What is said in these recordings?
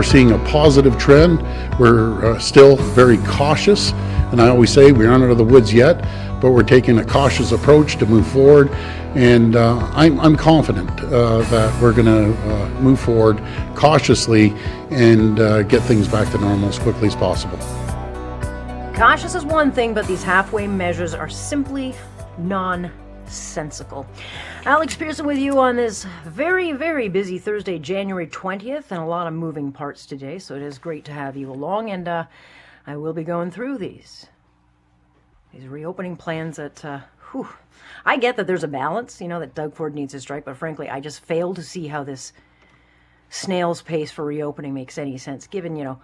we're seeing a positive trend. We're uh, still very cautious, and I always say we're not out of the woods yet, but we're taking a cautious approach to move forward. And uh, I'm, I'm confident uh, that we're going to uh, move forward cautiously and uh, get things back to normal as quickly as possible. Cautious is one thing, but these halfway measures are simply nonsensical. Alex Pearson with you on this very, very busy Thursday, January 20th, and a lot of moving parts today, so it is great to have you along, and uh, I will be going through these. These reopening plans that, uh, whew, I get that there's a balance, you know, that Doug Ford needs to strike, but frankly, I just fail to see how this snail's pace for reopening makes any sense, given, you know,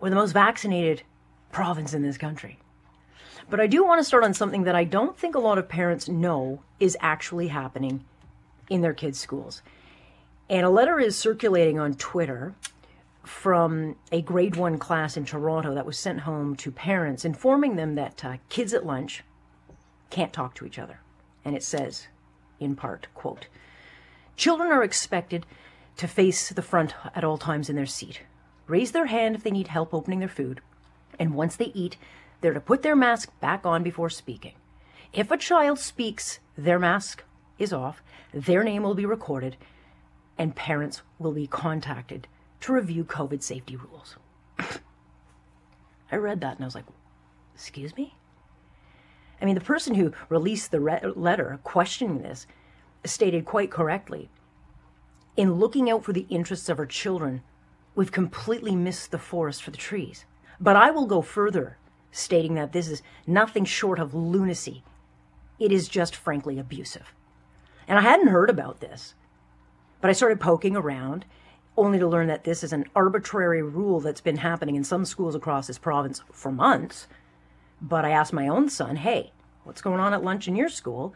we're the most vaccinated province in this country. But I do want to start on something that I don't think a lot of parents know is actually happening in their kids' schools. And a letter is circulating on Twitter from a grade one class in Toronto that was sent home to parents, informing them that uh, kids at lunch can't talk to each other. And it says, in part, quote, Children are expected to face the front at all times in their seat, raise their hand if they need help opening their food, and once they eat, they're to put their mask back on before speaking. If a child speaks, their mask is off, their name will be recorded, and parents will be contacted to review COVID safety rules. I read that and I was like, excuse me? I mean, the person who released the re- letter questioning this stated quite correctly in looking out for the interests of our children, we've completely missed the forest for the trees. But I will go further, stating that this is nothing short of lunacy. It is just frankly abusive. And I hadn't heard about this, but I started poking around only to learn that this is an arbitrary rule that's been happening in some schools across this province for months. But I asked my own son, hey, what's going on at lunch in your school?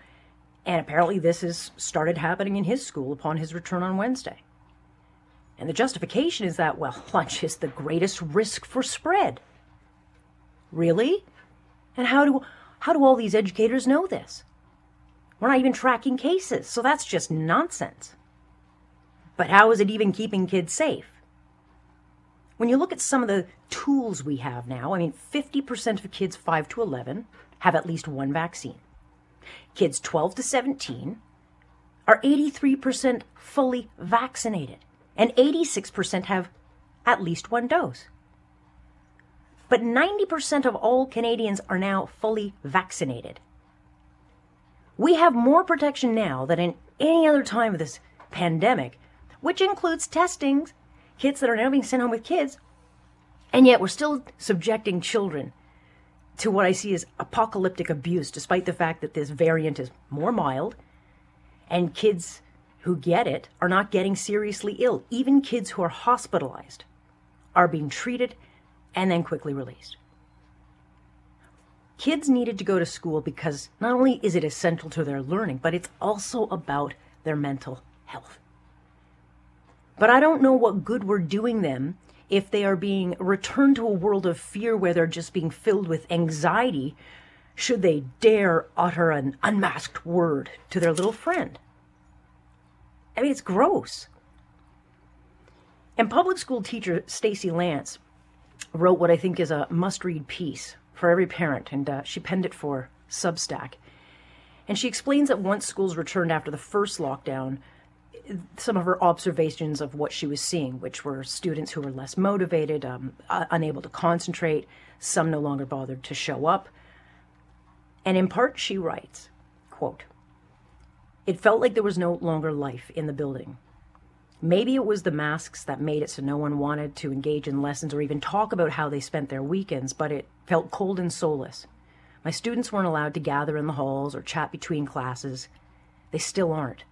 And apparently, this has started happening in his school upon his return on Wednesday. And the justification is that, well, lunch is the greatest risk for spread. Really? And how do, how do all these educators know this? We're not even tracking cases, so that's just nonsense. But how is it even keeping kids safe? When you look at some of the tools we have now, I mean, 50% of kids 5 to 11 have at least one vaccine. Kids 12 to 17 are 83% fully vaccinated and 86% have at least one dose. But 90% of all Canadians are now fully vaccinated. We have more protection now than in any other time of this pandemic, which includes testings, kits that are now being sent home with kids, and yet we're still subjecting children to what I see as apocalyptic abuse, despite the fact that this variant is more mild and kids who get it are not getting seriously ill. Even kids who are hospitalized are being treated and then quickly released. Kids needed to go to school because not only is it essential to their learning, but it's also about their mental health. But I don't know what good we're doing them if they are being returned to a world of fear where they're just being filled with anxiety should they dare utter an unmasked word to their little friend. I mean, it's gross. And public school teacher Stacy Lance wrote what I think is a must read piece for every parent, and uh, she penned it for Substack. And she explains that once schools returned after the first lockdown, some of her observations of what she was seeing, which were students who were less motivated, um, uh, unable to concentrate, some no longer bothered to show up. And in part, she writes, quote, it felt like there was no longer life in the building. Maybe it was the masks that made it so no one wanted to engage in lessons or even talk about how they spent their weekends, but it felt cold and soulless. My students weren't allowed to gather in the halls or chat between classes. They still aren't.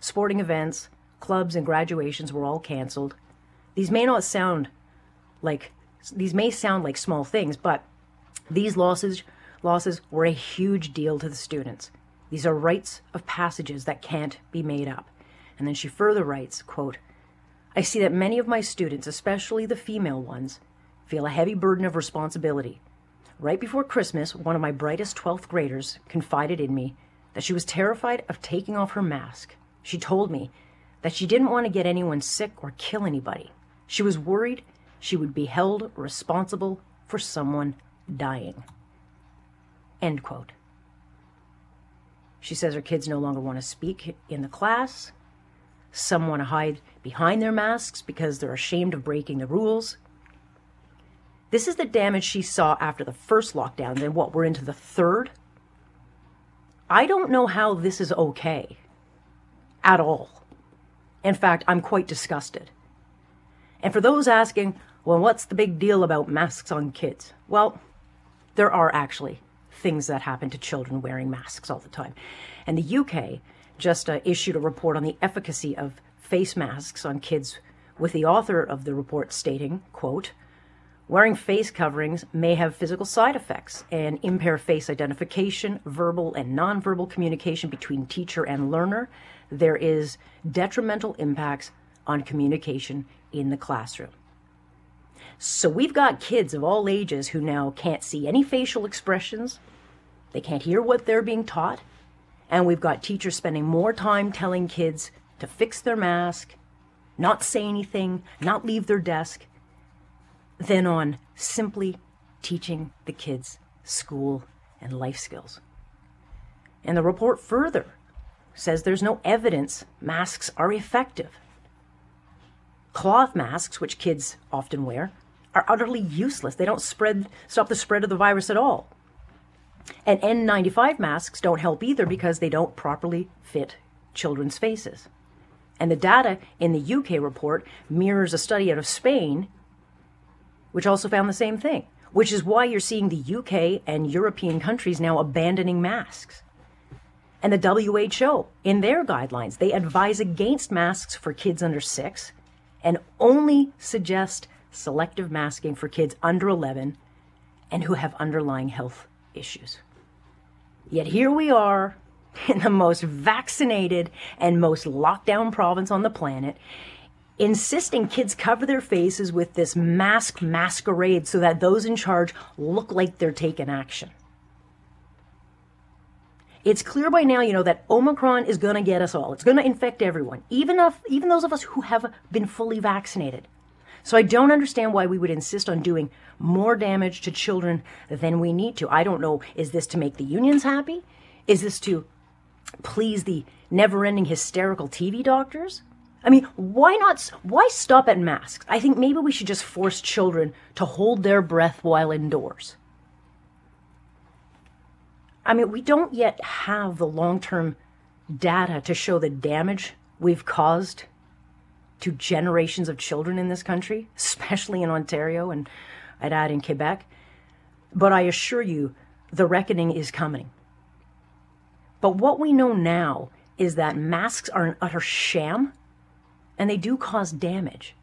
Sporting events, clubs, and graduations were all canceled. These may not sound like these may sound like small things, but these losses losses were a huge deal to the students. These are rites of passages that can't be made up. And then she further writes, quote, I see that many of my students, especially the female ones, feel a heavy burden of responsibility. Right before Christmas, one of my brightest 12th graders confided in me that she was terrified of taking off her mask. She told me that she didn't want to get anyone sick or kill anybody. She was worried she would be held responsible for someone dying. End quote. She says her kids no longer want to speak in the class. Some want to hide behind their masks because they're ashamed of breaking the rules. This is the damage she saw after the first lockdown, then what, we're into the third? I don't know how this is okay at all. In fact, I'm quite disgusted. And for those asking, well, what's the big deal about masks on kids? Well, there are actually things that happen to children wearing masks all the time. And the UK just uh, issued a report on the efficacy of face masks on kids with the author of the report stating, quote, Wearing face coverings may have physical side effects and impair face identification, verbal and nonverbal communication between teacher and learner. There is detrimental impacts on communication in the classroom. So we've got kids of all ages who now can't see any facial expressions, they can't hear what they're being taught, and we've got teachers spending more time telling kids to fix their mask, not say anything, not leave their desk, than on simply teaching the kids school and life skills. And the report further says there's no evidence masks are effective. Cloth masks, which kids often wear, are utterly useless. They don't spread stop the spread of the virus at all. And N95 masks don't help either because they don't properly fit children's faces. And the data in the UK report mirrors a study out of Spain, which also found the same thing, which is why you're seeing the UK and European countries now abandoning masks. And the WHO, in their guidelines, they advise against masks for kids under six and only suggest selective masking for kids under 11 and who have underlying health issues. Yet here we are in the most vaccinated and most locked down province on the planet, insisting kids cover their faces with this mask masquerade so that those in charge look like they're taking action. It's clear by now, you know, that Omicron is going to get us all. It's going to infect everyone, even if, even those of us who have been fully vaccinated. So I don't understand why we would insist on doing more damage to children than we need to. I don't know. Is this to make the unions happy? Is this to please the never ending hysterical TV doctors? I mean, why not? Why stop at masks? I think maybe we should just force children to hold their breath while indoors. I mean, we don't yet have the long term data to show the damage we've caused to generations of children in this country, especially in Ontario and I'd add in Quebec. But I assure you, the reckoning is coming. But what we know now is that masks are an utter sham and they do cause damage.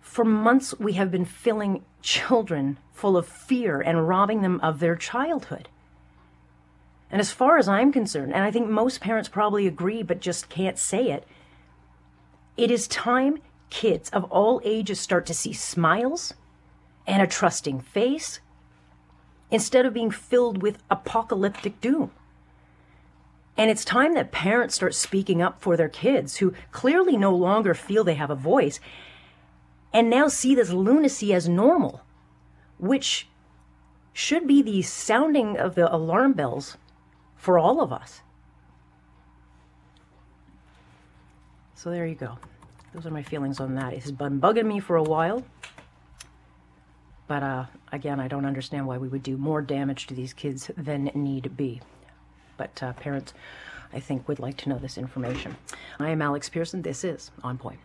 For months, we have been filling children full of fear and robbing them of their childhood. And as far as I'm concerned, and I think most parents probably agree but just can't say it, it is time kids of all ages start to see smiles and a trusting face instead of being filled with apocalyptic doom. And it's time that parents start speaking up for their kids who clearly no longer feel they have a voice and now see this lunacy as normal, which should be the sounding of the alarm bells for all of us. So there you go. Those are my feelings on that. It's been bugging me for a while. But uh, again, I don't understand why we would do more damage to these kids than need be. But uh, parents, I think, would like to know this information. I am Alex Pearson. This is On Point.